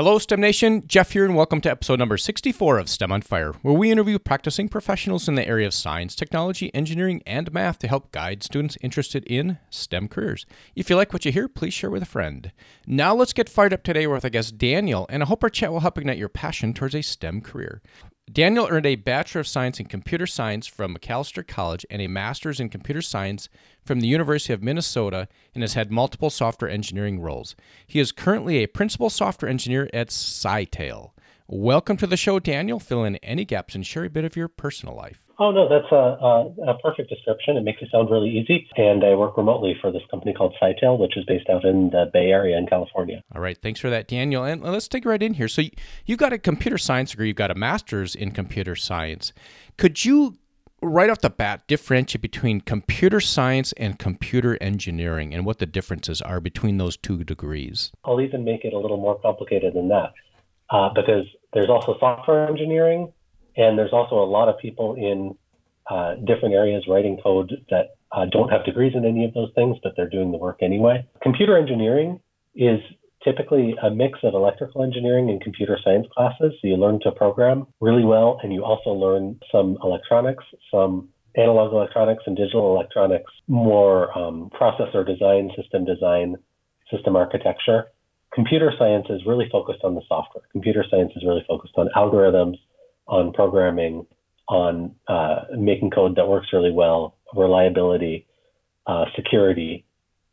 Hello, STEM Nation. Jeff here, and welcome to episode number 64 of STEM on Fire, where we interview practicing professionals in the area of science, technology, engineering, and math to help guide students interested in STEM careers. If you like what you hear, please share with a friend. Now, let's get fired up today with our guest Daniel, and I hope our chat will help ignite your passion towards a STEM career. Daniel earned a Bachelor of Science in Computer Science from Macalester College and a Master's in Computer Science from the University of Minnesota and has had multiple software engineering roles. He is currently a principal software engineer at Scytale. Welcome to the show, Daniel. Fill in any gaps and share a bit of your personal life. Oh, no, that's a, a, a, perfect description. It makes it sound really easy. And I work remotely for this company called Scytale, which is based out in the Bay Area in California. All right. Thanks for that, Daniel. And let's take right in here. So you got a computer science degree, you've got a master's in computer science. Could you, right off the bat, differentiate between computer science and computer engineering and what the differences are between those two degrees? I'll even make it a little more complicated than that uh, because there's also software engineering and there's also a lot of people in uh, different areas writing code that uh, don't have degrees in any of those things, but they're doing the work anyway. Computer engineering is typically a mix of electrical engineering and computer science classes. So you learn to program really well, and you also learn some electronics, some analog electronics and digital electronics, more um, processor design, system design, system architecture. Computer science is really focused on the software. Computer science is really focused on algorithms, on programming, on uh, making code that works really well, reliability, uh, security,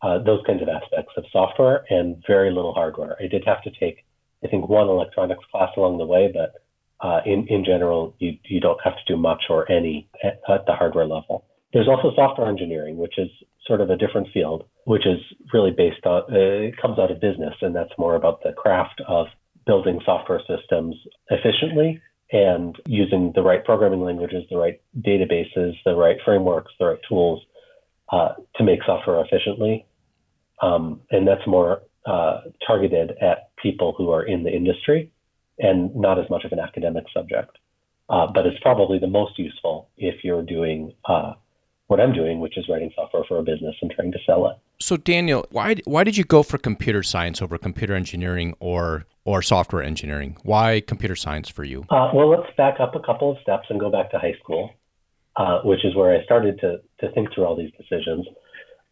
uh, those kinds of aspects of software, and very little hardware. I did have to take, I think, one electronics class along the way, but uh, in in general, you you don't have to do much or any at, at the hardware level. There's also software engineering, which is sort of a different field, which is really based on uh, it comes out of business, and that's more about the craft of building software systems efficiently and using the right programming languages, the right databases, the right frameworks, the right tools uh, to make software efficiently. Um, and that's more uh, targeted at people who are in the industry and not as much of an academic subject. Uh, but it's probably the most useful if you're doing uh, what I'm doing, which is writing software for a business and trying to sell it. So, Daniel, why why did you go for computer science over computer engineering or or software engineering? Why computer science for you? Uh, well, let's back up a couple of steps and go back to high school, uh, which is where I started to to think through all these decisions.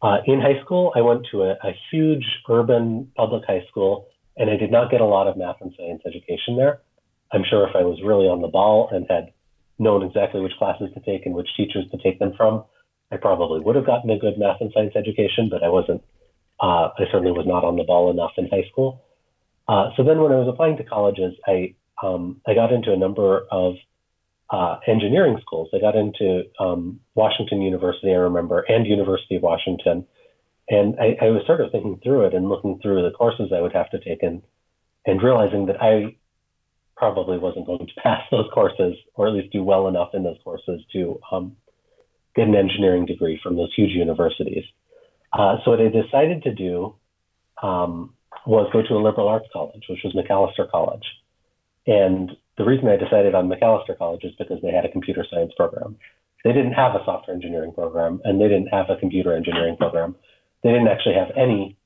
Uh, in high school, I went to a, a huge urban public high school, and I did not get a lot of math and science education there. I'm sure if I was really on the ball and had known exactly which classes to take and which teachers to take them from, I probably would have gotten a good math and science education, but I wasn't. Uh, I certainly was not on the ball enough in high school. Uh, so then, when I was applying to colleges, I um, I got into a number of uh, engineering schools. I got into um, Washington University, I remember, and University of Washington, and I, I, was sort of thinking through it and looking through the courses I would have to take and and realizing that I probably wasn't going to pass those courses, or at least do well enough in those courses to um, get an engineering degree from those huge universities. Uh, so what I decided to do um, was go to a liberal arts college, which was Macalester College. And the reason I decided on Macalester College is because they had a computer science program. They didn't have a software engineering program, and they didn't have a computer engineering program. They didn't actually have any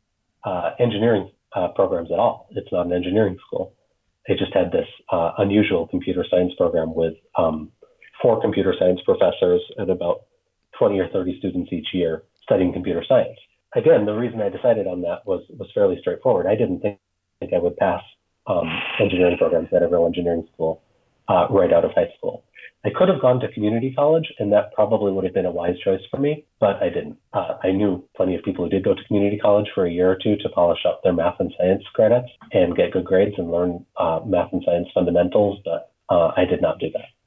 uh, engineering uh, programs at all. It's not an engineering school. They just had this uh, unusual computer science program with um, four computer science professors and about 20 or 30 students each year studying computer science. Again, the reason I decided on that was was fairly straightforward. I didn't think, think I would pass um, engineering programs at a real engineering school uh, right out of high school. I could have gone to community college, and that probably would have been a wise choice for me, but I didn't. Uh, I knew plenty of people who did go to community college for a year or two to polish up their math and science credits and get good grades and learn uh, math and science fundamentals, but uh, I did not do that.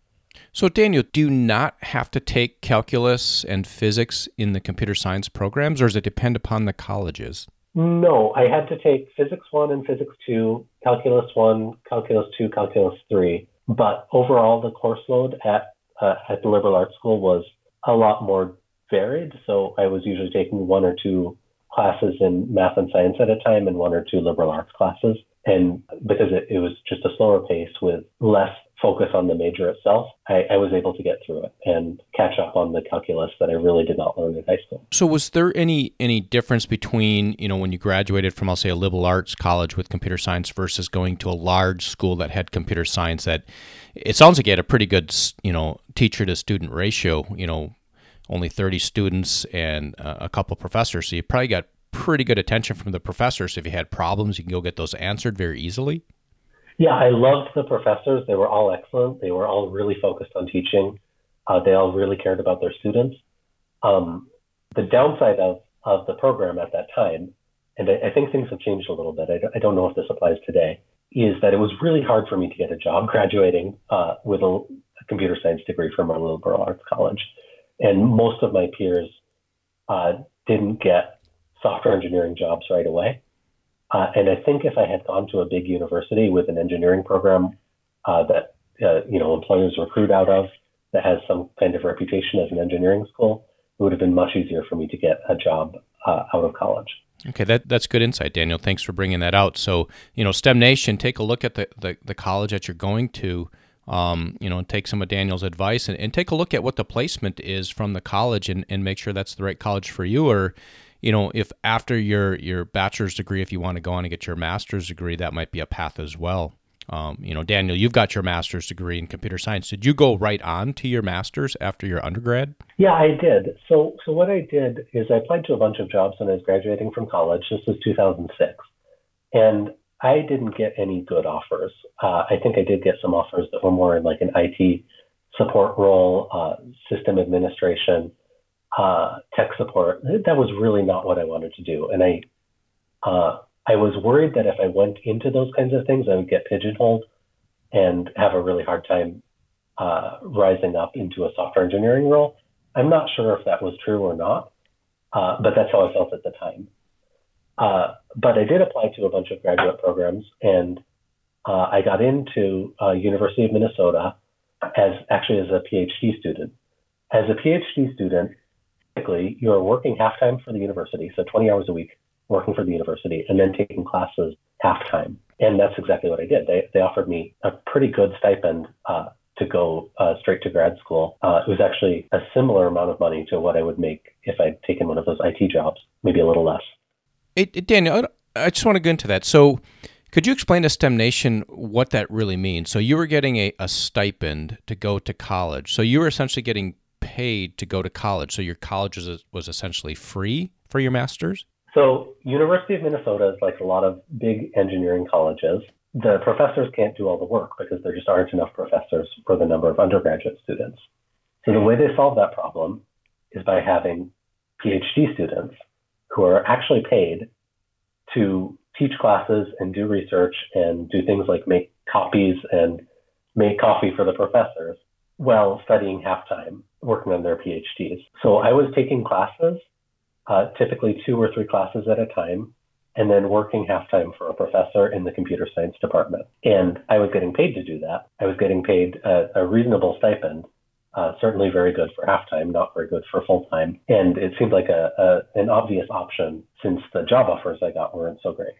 So, Daniel, do you not have to take calculus and physics in the computer science programs, or does it depend upon the colleges? No, I had to take physics one and physics two, calculus one, calculus two, calculus three. But overall, the course load at uh, at the liberal arts school was a lot more varied. So I was usually taking one or two classes in math and science at a time, and one or two liberal arts classes. And because it, it was just a slower pace with less focus on the major itself, I, I, was able to get through it and catch up on the calculus that I really did not learn in high school. So, was there any any difference between you know when you graduated from, I'll say, a liberal arts college with computer science versus going to a large school that had computer science? That it sounds like you had a pretty good you know teacher to student ratio. You know, only thirty students and uh, a couple professors, so you probably got pretty good attention from the professors. If you had problems, you can go get those answered very easily. Yeah, I loved the professors. They were all excellent. They were all really focused on teaching. Uh, they all really cared about their students. Um, the downside of, of the program at that time, and I, I think things have changed a little bit, I, I, don't know if this applies today, is that it was really hard for me to get a job graduating uh, with a, a, computer science degree from a liberal arts college. And most of my peers uh, didn't get software engineering jobs right away. Uh, and I think if I had gone to a big university with an engineering program uh, that uh, you know employers recruit out of that has some kind of reputation as an engineering school, it would have been much easier for me to get a job uh, out of college. Okay, that, that's good insight, Daniel. Thanks for bringing that out. So, you know, STEM Nation, take a look at the, the, the college that you're going to, um, you know, and take some of Daniel's advice and, and take a look at what the placement is from the college and, and make sure that's the right college for you. Or, you know, if after your your bachelor's degree, if you want to go on and get your master's degree, that might be a path as well. Um, you know, Daniel, you've got your master's degree in computer science. Did you go right on to your master's after your undergrad? Yeah, I did. So, so what I did is I applied to a bunch of jobs when I was graduating from college. This was 2006, and I didn't get any good offers. Uh, I think I did get some offers that were more in like an IT support role, uh, system administration, uh, tech support. That was really not what I wanted to do, and I uh, I was worried that if I went into those kinds of things, I would get pigeonholed and have a really hard time uh, rising up into a software engineering role. I'm not sure if that was true or not, uh, but that's how I felt at the time. Uh, but I did apply to a bunch of graduate programs, and uh, I got into University of Minnesota as actually as a PhD student. As a PhD student, Typically, you're working half time for the university, so 20 hours a week working for the university, and then taking classes half time. And that's exactly what I did. They, they offered me a pretty good stipend uh, to go uh, straight to grad school. Uh, it was actually a similar amount of money to what I would make if I'd taken one of those IT jobs, maybe a little less. Hey, Daniel, I just want to go into that. So, could you explain to STEM Nation what that really means? So, you were getting a, a stipend to go to college. So, you were essentially getting paid to go to college. So your college was, was essentially free for your master's? So University of Minnesota is like a lot of big engineering colleges. The professors can't do all the work because there just aren't enough professors for the number of undergraduate students. So the way they solve that problem is by having PhD students who are actually paid to teach classes and do research and do things like make copies and make coffee for the professors while studying half time working on their PhDs. So I was taking classes, uh, typically two or three classes at a time, and then working half time for a professor in the computer science department. And I was getting paid to do that. I was getting paid a, a reasonable stipend. Uh, certainly very good for half time, not very good for full time. And it seemed like a, a an obvious option since the job offers I got weren't so great.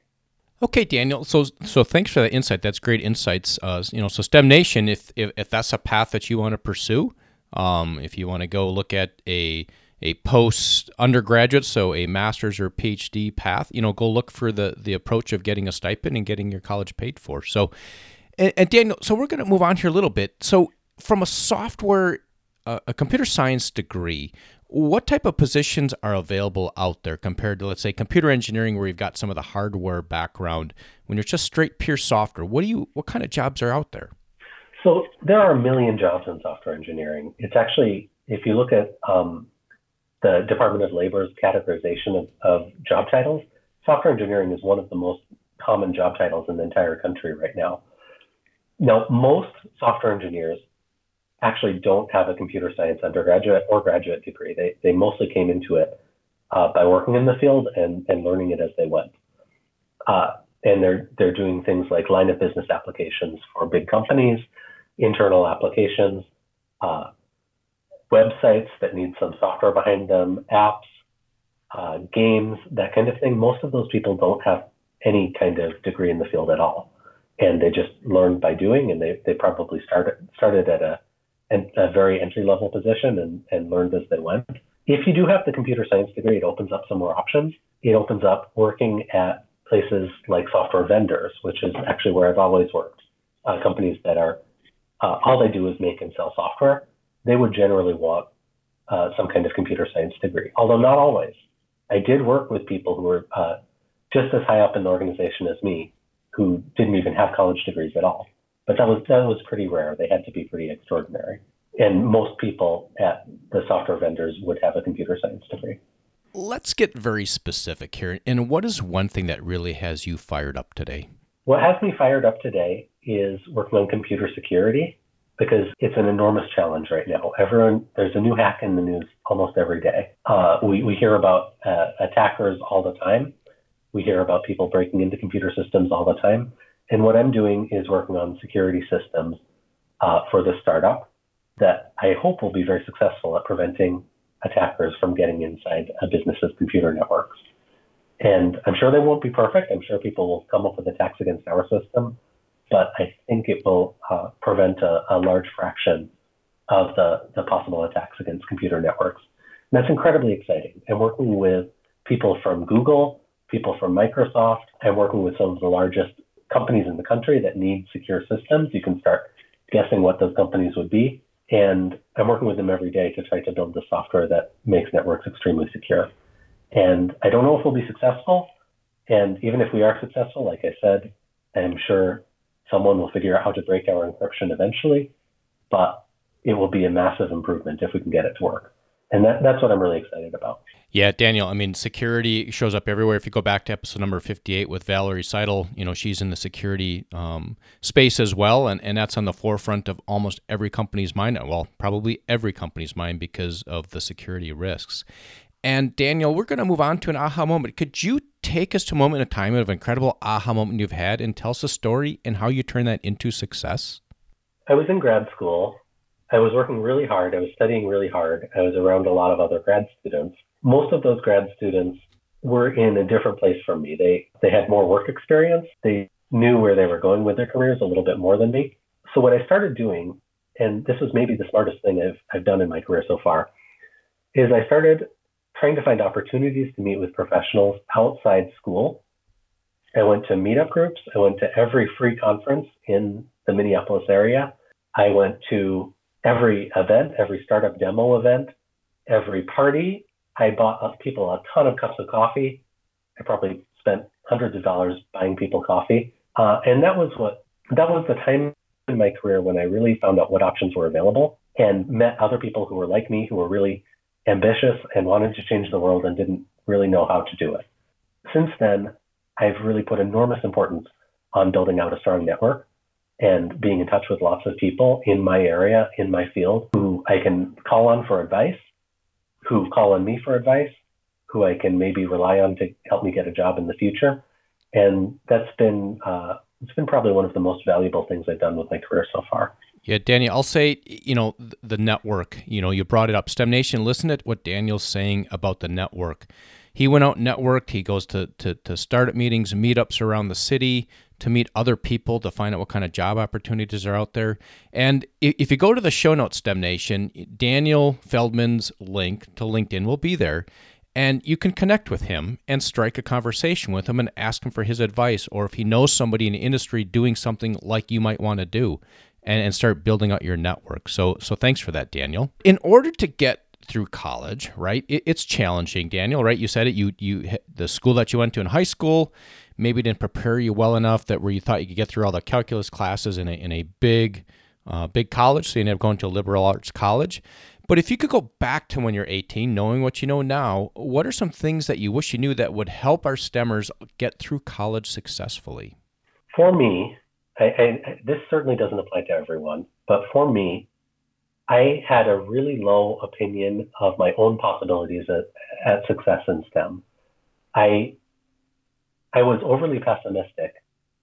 Okay, Daniel. So, so thanks for that insight. That's great insights. Uh, you know, so STEM Nation, if, if if that's a path that you want to pursue, um, if you want to go look at a a post undergraduate, so a master's or PhD path, you know, go look for the the approach of getting a stipend and getting your college paid for. So, and, and Daniel, so we're going to move on here a little bit. So, from a software, uh, a computer science degree, what type of positions are available out there compared to, let's say, computer engineering, where you've got some of the hardware background? When you're just straight pure software, what do you, what kind of jobs are out there? So there are a million jobs in software engineering. It's actually, if you look at um, the Department of Labor's categorization of, of job titles, software engineering is one of the most common job titles in the entire country right now. Now, most software engineers actually don't have a computer science undergraduate or graduate degree. They, they mostly came into it uh, by working in the field and, and learning it as they went. Uh, and they're, they're doing things like line of business applications for big companies internal applications, uh, websites that need some software behind them, apps, uh, games, that kind of thing. Most of those people don't have any kind of degree in the field at all. and they just learned by doing, and they, they probably started started at a, a very entry level position and, and learned as they went. If you do have the computer science degree, it opens up some more options. It opens up working at places like software vendors, which is actually where I've always worked. Uh, companies that are uh, all they do is make and sell software. They would generally want uh, some kind of computer science degree, although not always. I did work with people who were uh, just as high up in the organization as me, who didn't even have college degrees at all. But that was that was pretty rare. They had to be pretty extraordinary. And most people at the software vendors would have a computer science degree. Let's get very specific here. And what is one thing that really has you fired up today? What has me fired up today is working on computer security because it's an enormous challenge right now. Everyone, there's a new hack in the news almost every day. Uh, we, we hear about uh, attackers all the time. We hear about people breaking into computer systems all the time. And what I'm doing is working on security systems uh, for the startup that I hope will be very successful at preventing attackers from getting inside a business's computer networks. And I'm sure they won't be perfect. I'm sure people will come up with attacks against our system, but I think it will uh, prevent a, a, large fraction of the, the possible attacks against computer networks. And that's incredibly exciting. I'm working with people from Google, people from Microsoft. I'm working with some of the largest companies in the country that need secure systems. You can start guessing what those companies would be. And I'm working with them every day to try to build the software that makes networks extremely secure. And I don't know if we'll be successful. And even if we are successful, like I said, I'm sure someone will figure out how to break our encryption eventually, but it will be a massive improvement if we can get it to work. And that, that's what I'm really excited about. Yeah, Daniel, I mean, security shows up everywhere. If you go back to episode number 58 with Valerie Seidel, you know, she's in the security um, space as well. And, and that's on the forefront of almost every company's mind. Well, probably every company's mind because of the security risks. And Daniel, we're going to move on to an aha moment. Could you take us to a moment in time of incredible aha moment you've had and tell us a story and how you turn that into success? I was in grad school. I was working really hard. I was studying really hard. I was around a lot of other grad students most of those grad students were in a different place from me. They they had more work experience. They knew where they were going with their careers a little bit more than me. So what I started doing, and this was maybe the smartest thing I've I've done in my career so far, is I started trying to find opportunities to meet with professionals outside school. I went to meetup groups. I went to every free conference in the Minneapolis area. I went to every event, every startup demo event, every party, I bought people a ton of cups of coffee. I probably spent hundreds of dollars buying people coffee. Uh, and that was what that was the time in my career when I really found out what options were available and met other people who were like me, who were really ambitious and wanted to change the world and didn't really know how to do it. Since then, I've really put enormous importance on building out a strong network and being in touch with lots of people in my area, in my field, who I can call on for advice who call on me for advice, who I can maybe rely on to help me get a job in the future. And that's been uh, it's been probably one of the most valuable things I've done with my career so far. Yeah, Daniel, I'll say, you know, the network, you know, you brought it up. STEM Nation, listen to what Daniel's saying about the network. He went out and networked. He goes to, to, to startup meetings, meetups around the city, to meet other people to find out what kind of job opportunities are out there. And if you go to the show notes, STEM Nation, Daniel Feldman's link to LinkedIn will be there. And you can connect with him and strike a conversation with him and ask him for his advice, or if he knows somebody in the industry doing something like you might want to do, and, and start building out your network. So, so thanks for that, Daniel. In order to get through college, right? It, it's challenging, Daniel. Right? You said it. You you the school that you went to in high school maybe didn't prepare you well enough that where you thought you could get through all the calculus classes in a in a big uh, big college, so you ended up going to a liberal arts college. But if you could go back to when you're 18, knowing what you know now, what are some things that you wish you knew that would help our STEMers get through college successfully? For me, I, I, this certainly doesn't apply to everyone, but for me, I had a really low opinion of my own possibilities at, at success in STEM. I I was overly pessimistic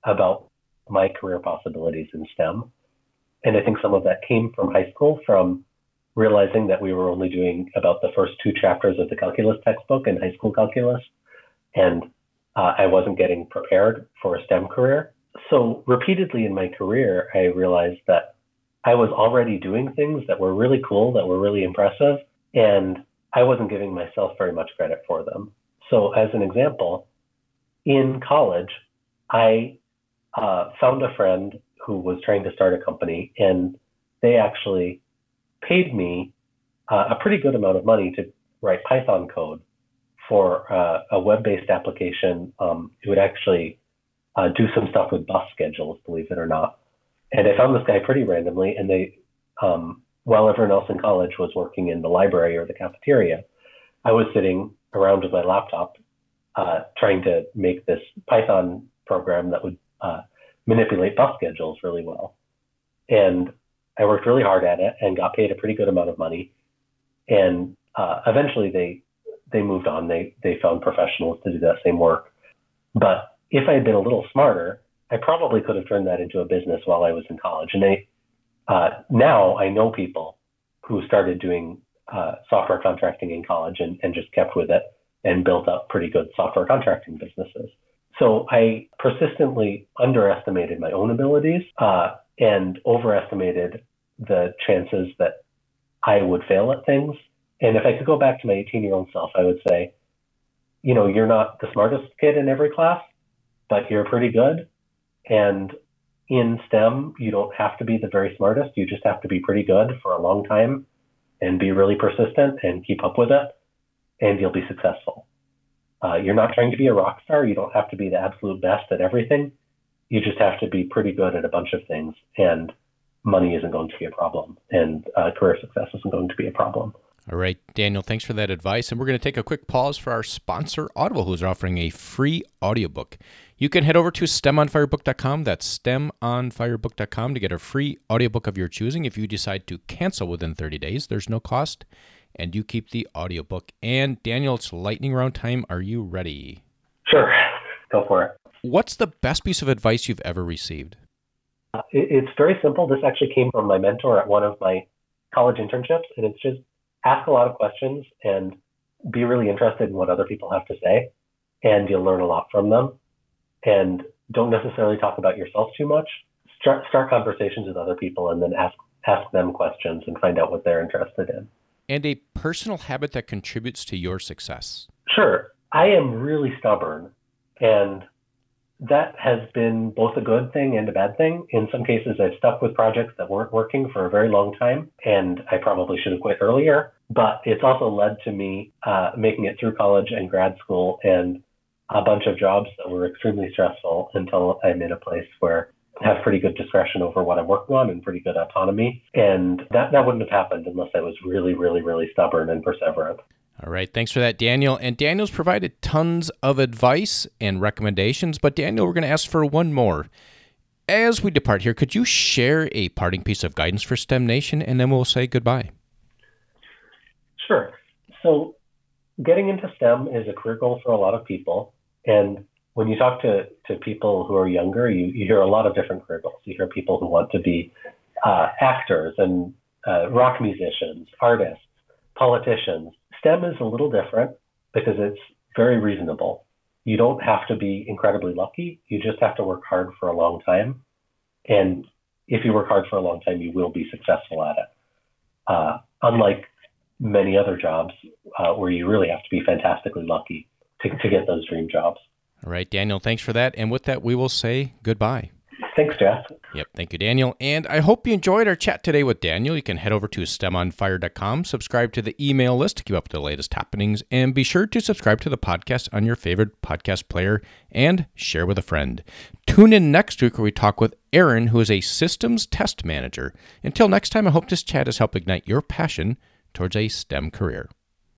about my career possibilities in STEM, and I think some of that came from high school, from realizing that we were only doing about the first two chapters of the calculus textbook in high school calculus, and uh, I wasn't getting prepared for a STEM career. so repeatedly in my career, I realized that I was already doing things that were really cool, that were really impressive, and I wasn't giving myself very much credit for them. So, as an example, in college, I uh, found a friend who was trying to start a company, and they actually paid me uh, a pretty good amount of money to write Python code for uh, a web-based application. Um, it would actually uh, do some stuff with bus schedules, believe it or not. And I found this guy pretty randomly, and they, um, while everyone else in college was working in the library or the cafeteria, I was sitting around with my laptop uh, trying to make this Python program that would uh, manipulate bus schedules really well. And I worked really hard at it and got paid a pretty good amount of money. And uh, eventually they they moved on. They they found professionals to do that same work. But if I had been a little smarter, I probably could have turned that into a business while I was in college. And I, uh, now I know people who started doing uh, software contracting in college and, and just kept with it and built up pretty good software contracting businesses. So I persistently underestimated my own abilities uh, and overestimated the chances that I would fail at things. And if I could go back to my 18 year old self, I would say, you know, you're not the smartest kid in every class, but you're pretty good. And in STEM, you don't have to be the very smartest. You just have to be pretty good for a long time and be really persistent and keep up with it, and you'll be successful. Uh, you're not trying to be a rock star. You don't have to be the absolute best at everything. You just have to be pretty good at a bunch of things, and money isn't going to be a problem, and uh, career success isn't going to be a problem. All right, Daniel, thanks for that advice. And we're going to take a quick pause for our sponsor, Audible, who's offering a free audiobook. You can head over to stemonfirebook.com. That's stemonfirebook.com to get a free audiobook of your choosing. If you decide to cancel within 30 days, there's no cost, and you keep the audiobook. And Daniel, it's lightning round time. Are you ready? Sure. Go for it. What's the best piece of advice you've ever received? Uh, it's very simple. This actually came from my mentor at one of my college internships, and it's just ask a lot of questions and be really interested in what other people have to say, and you'll learn a lot from them. And don't necessarily talk about yourself too much. Start, start conversations with other people, and then ask ask them questions and find out what they're interested in. And a personal habit that contributes to your success. Sure, I am really stubborn, and that has been both a good thing and a bad thing. In some cases, I've stuck with projects that weren't working for a very long time, and I probably should have quit earlier. But it's also led to me uh, making it through college and grad school and a bunch of jobs that were extremely stressful until I'm in a place where I have pretty good discretion over what I'm working on and pretty good autonomy. And that, that wouldn't have happened unless I was really, really, really stubborn and perseverant. All right. Thanks for that, Daniel. And Daniel's provided tons of advice and recommendations, but Daniel, we're going to ask for one more. As we depart here, could you share a parting piece of guidance for STEM Nation and then we'll say goodbye? Sure. So, getting into STEM is a career goal for a lot of people. And when you talk to, to people who are younger, you, you hear a lot of different career goals. You hear people who want to be uh, actors and uh, rock musicians, artists, politicians, STEM is a little different because it's very reasonable. You don't have to be incredibly lucky. You just have to work hard for a long time. And if you work hard for a long time, you will be successful at it. Uh, unlike many other jobs uh, where you really have to be fantastically lucky to, to get those dream jobs. All right, Daniel, thanks for that. And with that, we will say goodbye. Thanks, Jeff. Yep. Thank you, Daniel. And I hope you enjoyed our chat today with Daniel. You can head over to stemonfire.com, subscribe to the email list to keep up with the latest happenings, and be sure to subscribe to the podcast on your favorite podcast player and share with a friend. Tune in next week where we talk with Aaron, who is a systems test manager. Until next time, I hope this chat has helped ignite your passion towards a STEM career.